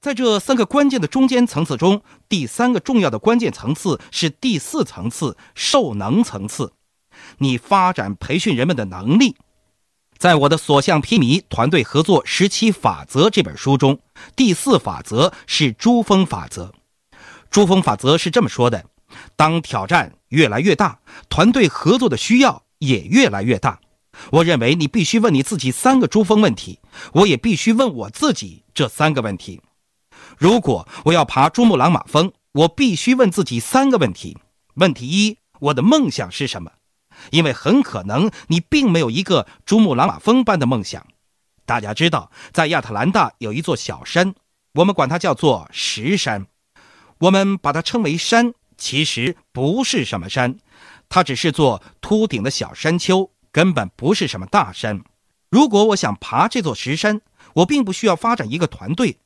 在这三个关键的中间层次中，第三个重要的关键层次是第四层次——受能层次。你发展培训人们的能力。在我的所向披靡团队合作十七法则这本书中，第四法则是珠峰法则。珠峰法则是这么说的：当挑战越来越大，团队合作的需要也越来越大。我认为你必须问你自己三个珠峰问题，我也必须问我自己这三个问题。如果我要爬珠穆朗玛峰，我必须问自己三个问题。问题一：我的梦想是什么？因为很可能你并没有一个珠穆朗玛峰般的梦想。大家知道，在亚特兰大有一座小山，我们管它叫做石山。我们把它称为山，其实不是什么山，它只是座秃顶的小山丘，根本不是什么大山。如果我想爬这座石山，我并不需要发展一个团队。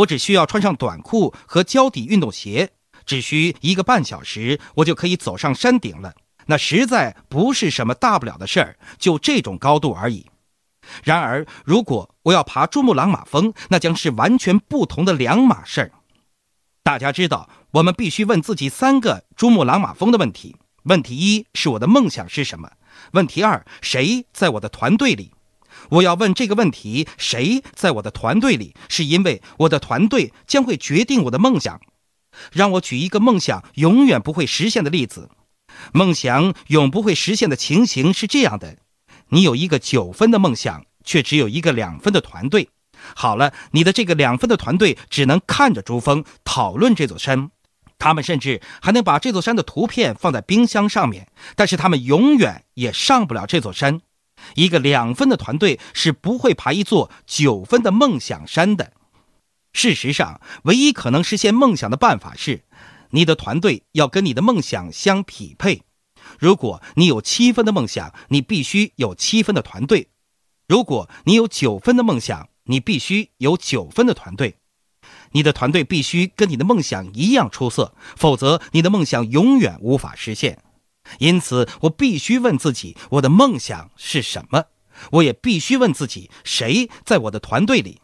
我只需要穿上短裤和胶底运动鞋，只需一个半小时，我就可以走上山顶了。那实在不是什么大不了的事儿，就这种高度而已。然而，如果我要爬珠穆朗玛峰，那将是完全不同的两码事儿。大家知道，我们必须问自己三个珠穆朗玛峰的问题：问题一是我的梦想是什么？问题二，谁在我的团队里？我要问这个问题：谁在我的团队里？是因为我的团队将会决定我的梦想。让我举一个梦想永远不会实现的例子。梦想永不会实现的情形是这样的：你有一个九分的梦想，却只有一个两分的团队。好了，你的这个两分的团队只能看着珠峰，讨论这座山。他们甚至还能把这座山的图片放在冰箱上面，但是他们永远也上不了这座山。一个两分的团队是不会爬一座九分的梦想山的。事实上，唯一可能实现梦想的办法是，你的团队要跟你的梦想相匹配。如果你有七分的梦想，你必须有七分的团队；如果你有九分的梦想，你必须有九分的团队。你的团队必须跟你的梦想一样出色，否则你的梦想永远无法实现。因此，我必须问自己：我的梦想是什么？我也必须问自己：谁在我的团队里？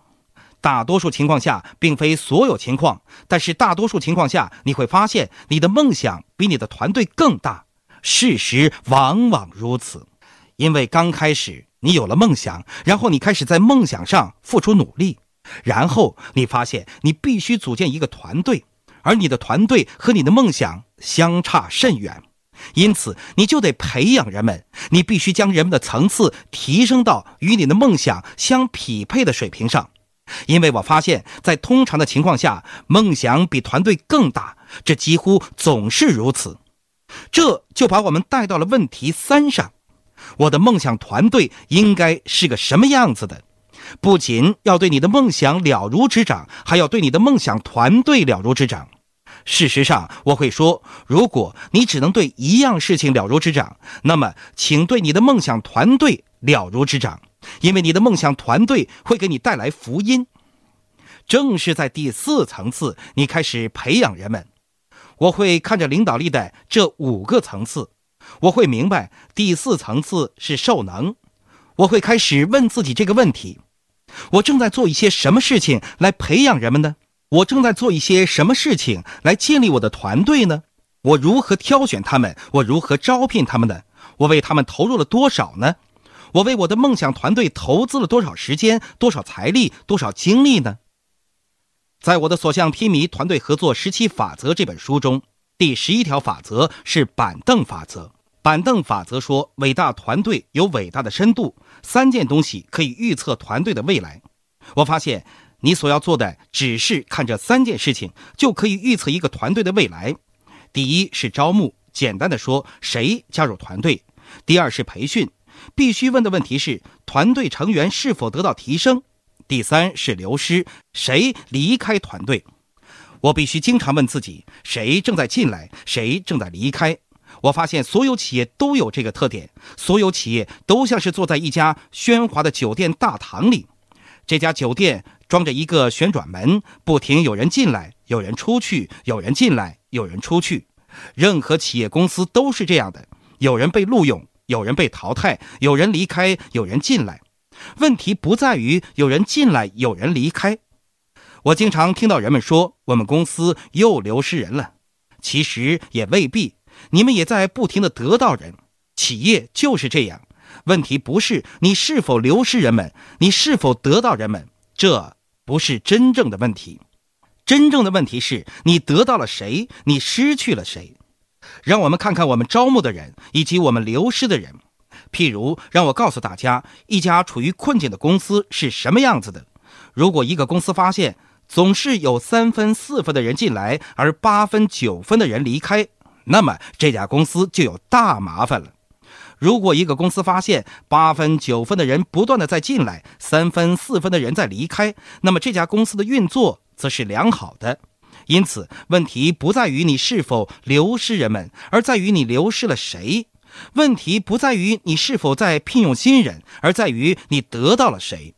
大多数情况下，并非所有情况，但是大多数情况下，你会发现你的梦想比你的团队更大。事实往往如此，因为刚开始你有了梦想，然后你开始在梦想上付出努力，然后你发现你必须组建一个团队，而你的团队和你的梦想相差甚远。因此，你就得培养人们，你必须将人们的层次提升到与你的梦想相匹配的水平上。因为我发现，在通常的情况下，梦想比团队更大，这几乎总是如此。这就把我们带到了问题三上：我的梦想团队应该是个什么样子的？不仅要对你的梦想了如指掌，还要对你的梦想团队了如指掌。事实上，我会说，如果你只能对一样事情了如指掌，那么请对你的梦想团队了如指掌，因为你的梦想团队会给你带来福音。正是在第四层次，你开始培养人们。我会看着领导力的这五个层次，我会明白第四层次是受能。我会开始问自己这个问题：我正在做一些什么事情来培养人们呢？我正在做一些什么事情来建立我的团队呢？我如何挑选他们？我如何招聘他们呢？我为他们投入了多少呢？我为我的梦想团队投资了多少时间、多少财力、多少精力呢？在我的所向披靡团队合作十七法则这本书中，第十一条法则是板凳法则。板凳法则说，伟大团队有伟大的深度，三件东西可以预测团队的未来。我发现。你所要做的只是看这三件事情，就可以预测一个团队的未来。第一是招募，简单的说，谁加入团队；第二是培训，必须问的问题是团队成员是否得到提升；第三是流失，谁离开团队。我必须经常问自己，谁正在进来，谁正在离开。我发现所有企业都有这个特点，所有企业都像是坐在一家喧哗的酒店大堂里，这家酒店。装着一个旋转门，不停有人进来，有人出去，有人进来，有人出去。任何企业公司都是这样的：有人被录用，有人被淘汰，有人离开，有人进来。问题不在于有人进来，有人离开。我经常听到人们说我们公司又流失人了，其实也未必，你们也在不停的得到人，企业就是这样。问题不是你是否流失人们，你是否得到人们，这不是真正的问题。真正的问题是你得到了谁，你失去了谁。让我们看看我们招募的人以及我们流失的人。譬如，让我告诉大家，一家处于困境的公司是什么样子的。如果一个公司发现总是有三分、四分的人进来，而八分、九分的人离开，那么这家公司就有大麻烦了。如果一个公司发现八分、九分的人不断的在进来，三分、四分的人在离开，那么这家公司的运作则是良好的。因此，问题不在于你是否流失人们，而在于你流失了谁；问题不在于你是否在聘用新人，而在于你得到了谁。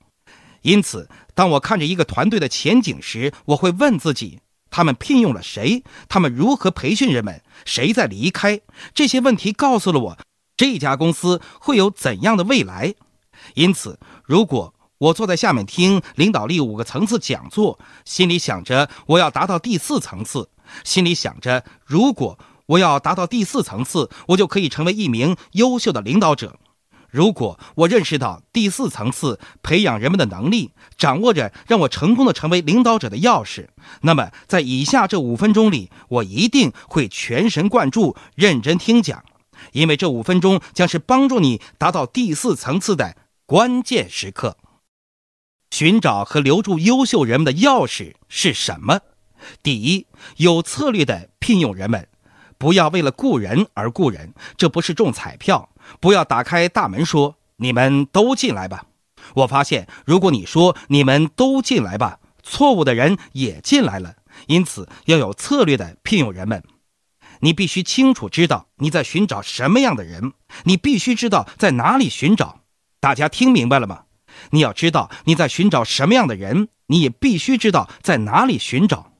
因此，当我看着一个团队的前景时，我会问自己：他们聘用了谁？他们如何培训人们？谁在离开？这些问题告诉了我。这家公司会有怎样的未来？因此，如果我坐在下面听领导力五个层次讲座，心里想着我要达到第四层次，心里想着如果我要达到第四层次，我就可以成为一名优秀的领导者。如果我认识到第四层次培养人们的能力，掌握着让我成功的成为领导者的钥匙，那么在以下这五分钟里，我一定会全神贯注、认真听讲。因为这五分钟将是帮助你达到第四层次的关键时刻。寻找和留住优秀人们的钥匙是什么？第一，有策略的聘用人们，不要为了雇人而雇人，这不是中彩票。不要打开大门说“你们都进来吧”。我发现，如果你说“你们都进来吧”，错误的人也进来了。因此，要有策略的聘用人们。你必须清楚知道你在寻找什么样的人，你必须知道在哪里寻找。大家听明白了吗？你要知道你在寻找什么样的人，你也必须知道在哪里寻找。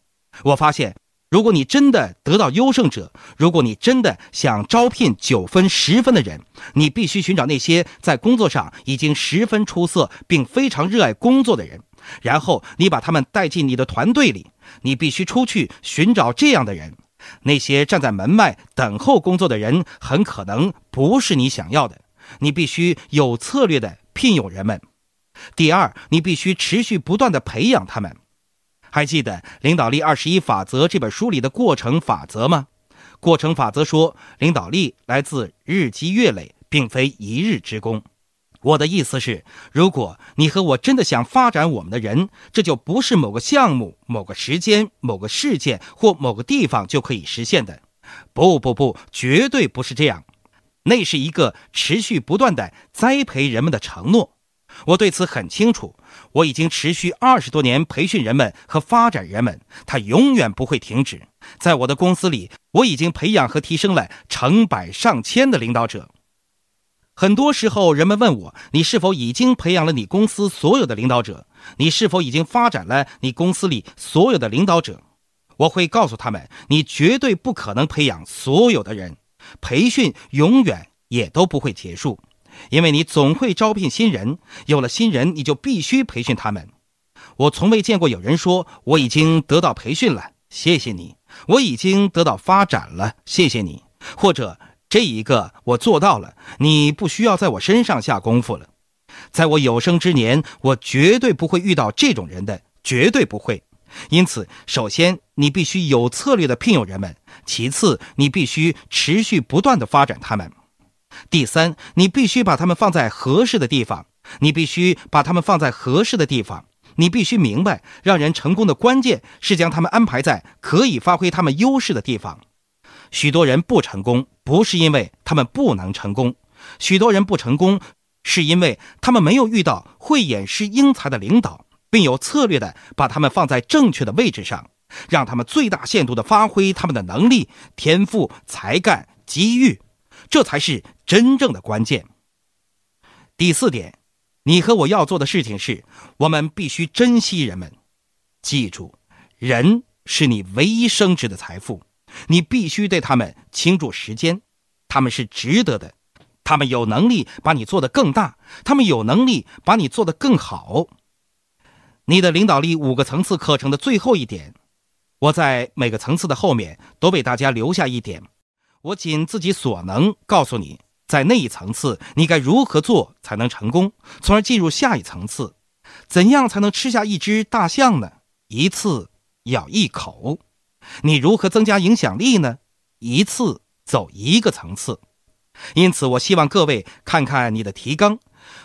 我发现，如果你真的得到优胜者，如果你真的想招聘九分、十分的人，你必须寻找那些在工作上已经十分出色并非常热爱工作的人，然后你把他们带进你的团队里。你必须出去寻找这样的人。那些站在门外等候工作的人，很可能不是你想要的。你必须有策略的聘用人们。第二，你必须持续不断的培养他们。还记得《领导力二十一法则》这本书里的过程法则吗？过程法则说，领导力来自日积月累，并非一日之功。我的意思是，如果你和我真的想发展我们的人，这就不是某个项目、某个时间、某个事件或某个地方就可以实现的。不不不，绝对不是这样。那是一个持续不断的栽培人们的承诺。我对此很清楚。我已经持续二十多年培训人们和发展人们，它永远不会停止。在我的公司里，我已经培养和提升了成百上千的领导者。很多时候，人们问我：“你是否已经培养了你公司所有的领导者？你是否已经发展了你公司里所有的领导者？”我会告诉他们：“你绝对不可能培养所有的人，培训永远也都不会结束，因为你总会招聘新人。有了新人，你就必须培训他们。我从未见过有人说我已经得到培训了，谢谢你；我已经得到发展了，谢谢你，或者。”这一个我做到了，你不需要在我身上下功夫了。在我有生之年，我绝对不会遇到这种人的，绝对不会。因此，首先你必须有策略的聘用人们；其次，你必须持续不断的发展他们；第三，你必须把他们放在合适的地方。你必须把他们放在合适的地方。你必须明白，让人成功的关键是将他们安排在可以发挥他们优势的地方。许多人不成功，不是因为他们不能成功；许多人不成功，是因为他们没有遇到慧眼识英才的领导，并有策略的把他们放在正确的位置上，让他们最大限度的发挥他们的能力、天赋、才干、机遇，这才是真正的关键。第四点，你和我要做的事情是，我们必须珍惜人们。记住，人是你唯一升值的财富。你必须对他们倾注时间，他们是值得的，他们有能力把你做得更大，他们有能力把你做得更好。你的领导力五个层次课程的最后一点，我在每个层次的后面都为大家留下一点，我尽自己所能告诉你，在那一层次你该如何做才能成功，从而进入下一层次。怎样才能吃下一只大象呢？一次咬一口。你如何增加影响力呢？一次走一个层次。因此，我希望各位看看你的提纲。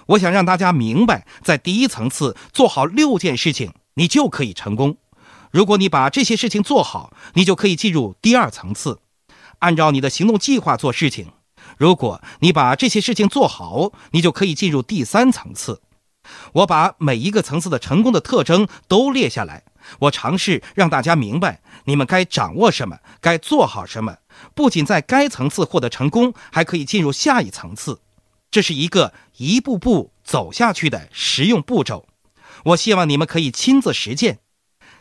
我想让大家明白，在第一层次做好六件事情，你就可以成功。如果你把这些事情做好，你就可以进入第二层次，按照你的行动计划做事情。如果你把这些事情做好，你就可以进入第三层次。我把每一个层次的成功的特征都列下来，我尝试让大家明白你们该掌握什么，该做好什么。不仅在该层次获得成功，还可以进入下一层次。这是一个一步步走下去的实用步骤，我希望你们可以亲自实践。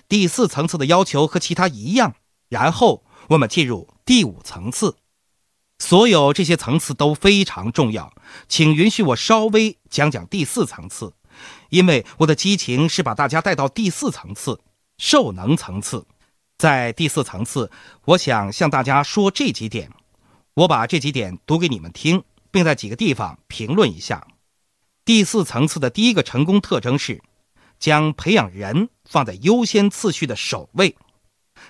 第四层次的要求和其他一样，然后我们进入第五层次。所有这些层次都非常重要，请允许我稍微讲讲第四层次，因为我的激情是把大家带到第四层次——受能层次。在第四层次，我想向大家说这几点，我把这几点读给你们听。并在几个地方评论一下。第四层次的第一个成功特征是，将培养人放在优先次序的首位。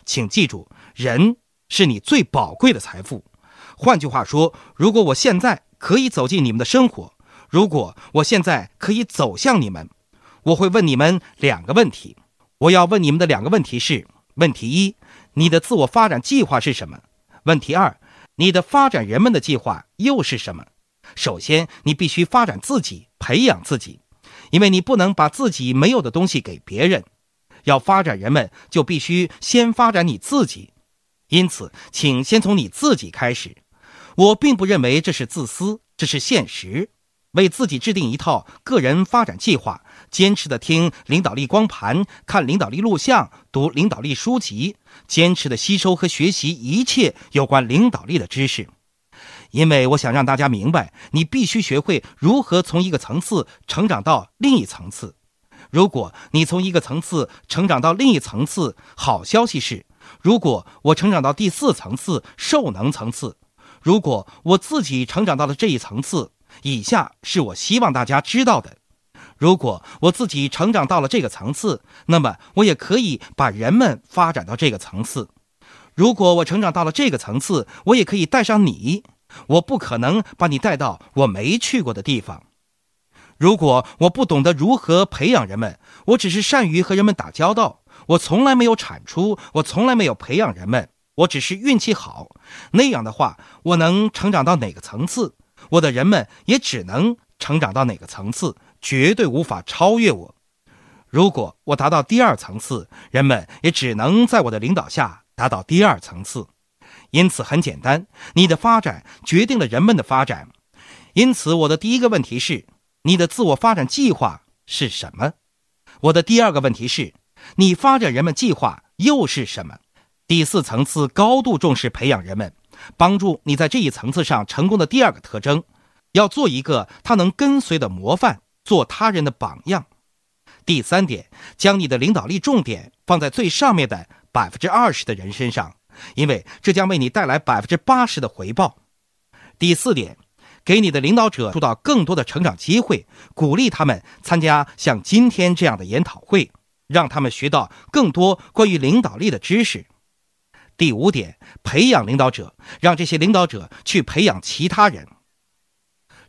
请记住，人是你最宝贵的财富。换句话说，如果我现在可以走进你们的生活，如果我现在可以走向你们，我会问你们两个问题。我要问你们的两个问题是：问题一，你的自我发展计划是什么？问题二，你的发展人们的计划又是什么？首先，你必须发展自己，培养自己，因为你不能把自己没有的东西给别人。要发展人们，就必须先发展你自己。因此，请先从你自己开始。我并不认为这是自私，这是现实。为自己制定一套个人发展计划，坚持的听领导力光盘，看领导力录像，读领导力书籍，坚持的吸收和学习一切有关领导力的知识。因为我想让大家明白，你必须学会如何从一个层次成长到另一层次。如果你从一个层次成长到另一层次，好消息是，如果我成长到第四层次受能层次，如果我自己成长到了这一层次，以下是我希望大家知道的：如果我自己成长到了这个层次，那么我也可以把人们发展到这个层次。如果我成长到了这个层次，我也可以带上你。我不可能把你带到我没去过的地方。如果我不懂得如何培养人们，我只是善于和人们打交道，我从来没有产出，我从来没有培养人们，我只是运气好。那样的话，我能成长到哪个层次？我的人们也只能成长到哪个层次，绝对无法超越我。如果我达到第二层次，人们也只能在我的领导下达到第二层次。因此很简单，你的发展决定了人们的发展。因此，我的第一个问题是：你的自我发展计划是什么？我的第二个问题是：你发展人们计划又是什么？第四层次高度重视培养人们，帮助你在这一层次上成功的第二个特征，要做一个他能跟随的模范，做他人的榜样。第三点，将你的领导力重点放在最上面的百分之二十的人身上。因为这将为你带来百分之八十的回报。第四点，给你的领导者创造更多的成长机会，鼓励他们参加像今天这样的研讨会，让他们学到更多关于领导力的知识。第五点，培养领导者，让这些领导者去培养其他人。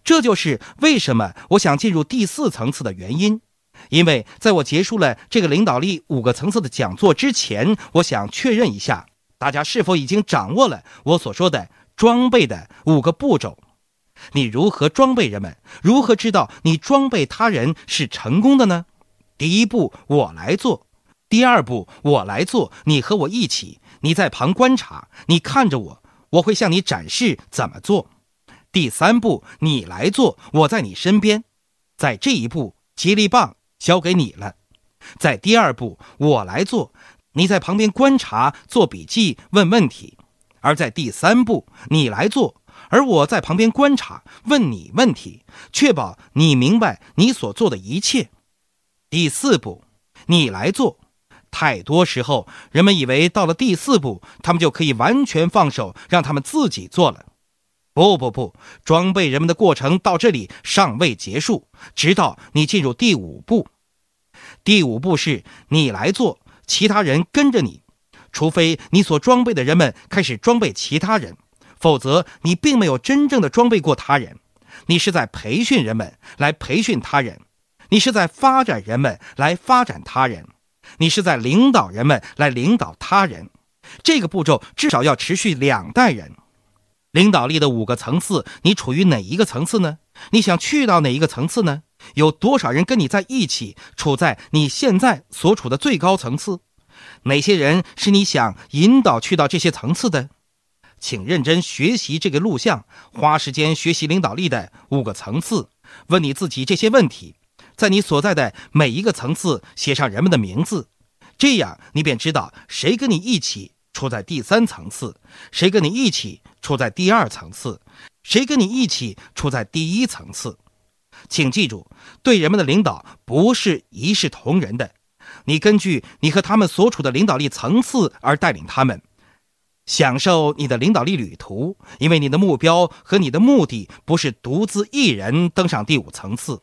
这就是为什么我想进入第四层次的原因。因为在我结束了这个领导力五个层次的讲座之前，我想确认一下。大家是否已经掌握了我所说的装备的五个步骤？你如何装备人们？如何知道你装备他人是成功的呢？第一步，我来做；第二步，我来做，你和我一起，你在旁观察，你看着我，我会向你展示怎么做。第三步，你来做，我在你身边，在这一步，接力棒交给你了。在第二步，我来做。你在旁边观察、做笔记、问问题，而在第三步你来做，而我在旁边观察、问你问题，确保你明白你所做的一切。第四步，你来做。太多时候，人们以为到了第四步，他们就可以完全放手，让他们自己做了。不不不，装备人们的过程到这里尚未结束，直到你进入第五步。第五步是你来做，其他人跟着你，除非你所装备的人们开始装备其他人，否则你并没有真正的装备过他人。你是在培训人们来培训他人，你是在发展人们来发展他人。你是在领导人们来领导他人，这个步骤至少要持续两代人。领导力的五个层次，你处于哪一个层次呢？你想去到哪一个层次呢？有多少人跟你在一起，处在你现在所处的最高层次？哪些人是你想引导去到这些层次的？请认真学习这个录像，花时间学习领导力的五个层次，问你自己这些问题。在你所在的每一个层次写上人们的名字，这样你便知道谁跟你一起处在第三层次，谁跟你一起处在第二层次，谁跟你一起处在第一层次。请记住，对人们的领导不是一视同仁的，你根据你和他们所处的领导力层次而带领他们，享受你的领导力旅途。因为你的目标和你的目的不是独自一人登上第五层次。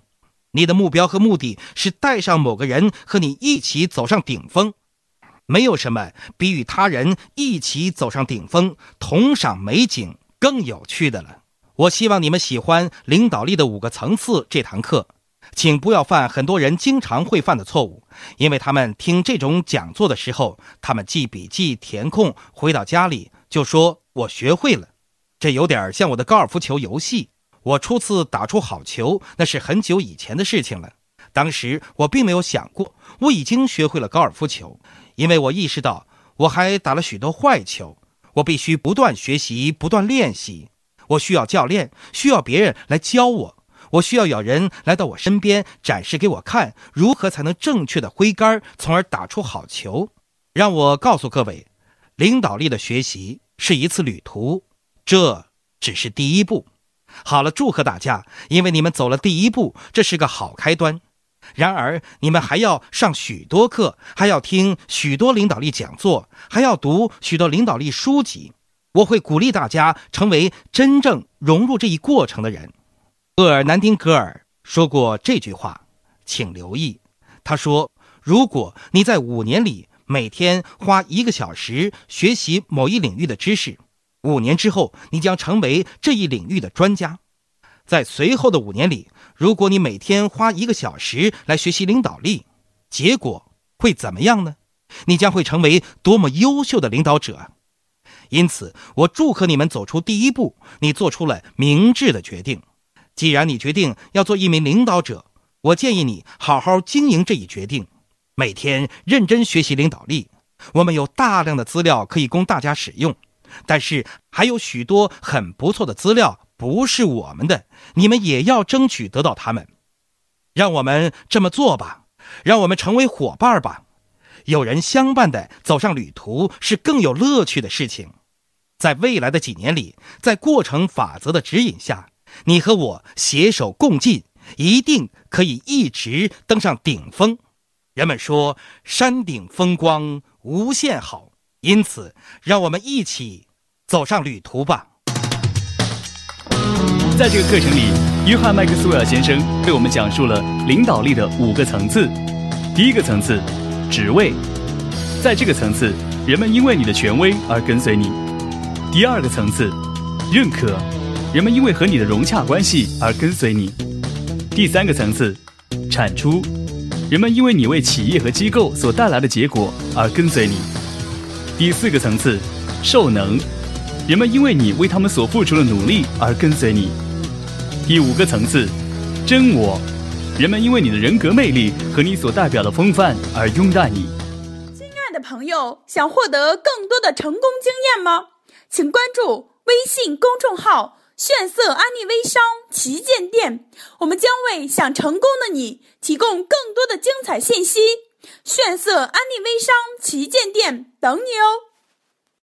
你的目标和目的是带上某个人和你一起走上顶峰，没有什么比与他人一起走上顶峰、同赏美景更有趣的了。我希望你们喜欢领导力的五个层次这堂课，请不要犯很多人经常会犯的错误，因为他们听这种讲座的时候，他们记笔记、填空，回到家里就说“我学会了”，这有点像我的高尔夫球游戏。我初次打出好球，那是很久以前的事情了。当时我并没有想过我已经学会了高尔夫球，因为我意识到我还打了许多坏球。我必须不断学习，不断练习。我需要教练，需要别人来教我。我需要有人来到我身边，展示给我看如何才能正确的挥杆，从而打出好球。让我告诉各位，领导力的学习是一次旅途，这只是第一步。好了，祝贺大家，因为你们走了第一步，这是个好开端。然而，你们还要上许多课，还要听许多领导力讲座，还要读许多领导力书籍。我会鼓励大家成为真正融入这一过程的人。厄尔南丁格尔说过这句话，请留意。他说：“如果你在五年里每天花一个小时学习某一领域的知识。”五年之后，你将成为这一领域的专家。在随后的五年里，如果你每天花一个小时来学习领导力，结果会怎么样呢？你将会成为多么优秀的领导者！因此，我祝贺你们走出第一步，你做出了明智的决定。既然你决定要做一名领导者，我建议你好好经营这一决定，每天认真学习领导力。我们有大量的资料可以供大家使用。但是还有许多很不错的资料不是我们的，你们也要争取得到他们。让我们这么做吧，让我们成为伙伴吧。有人相伴的走上旅途是更有乐趣的事情。在未来的几年里，在过程法则的指引下，你和我携手共进，一定可以一直登上顶峰。人们说，山顶风光无限好。因此，让我们一起走上旅途吧。在这个课程里，约翰·麦克斯韦尔先生为我们讲述了领导力的五个层次。第一个层次，职位，在这个层次，人们因为你的权威而跟随你。第二个层次，认可，人们因为和你的融洽关系而跟随你。第三个层次，产出，人们因为你为企业和机构所带来的结果而跟随你。第四个层次，受能，人们因为你为他们所付出的努力而跟随你。第五个层次，真我，人们因为你的人格魅力和你所代表的风范而拥戴你。亲爱的朋友，想获得更多的成功经验吗？请关注微信公众号“炫色安利微商旗舰店”，我们将为想成功的你提供更多的精彩信息。炫色安利微商旗舰店等你哦！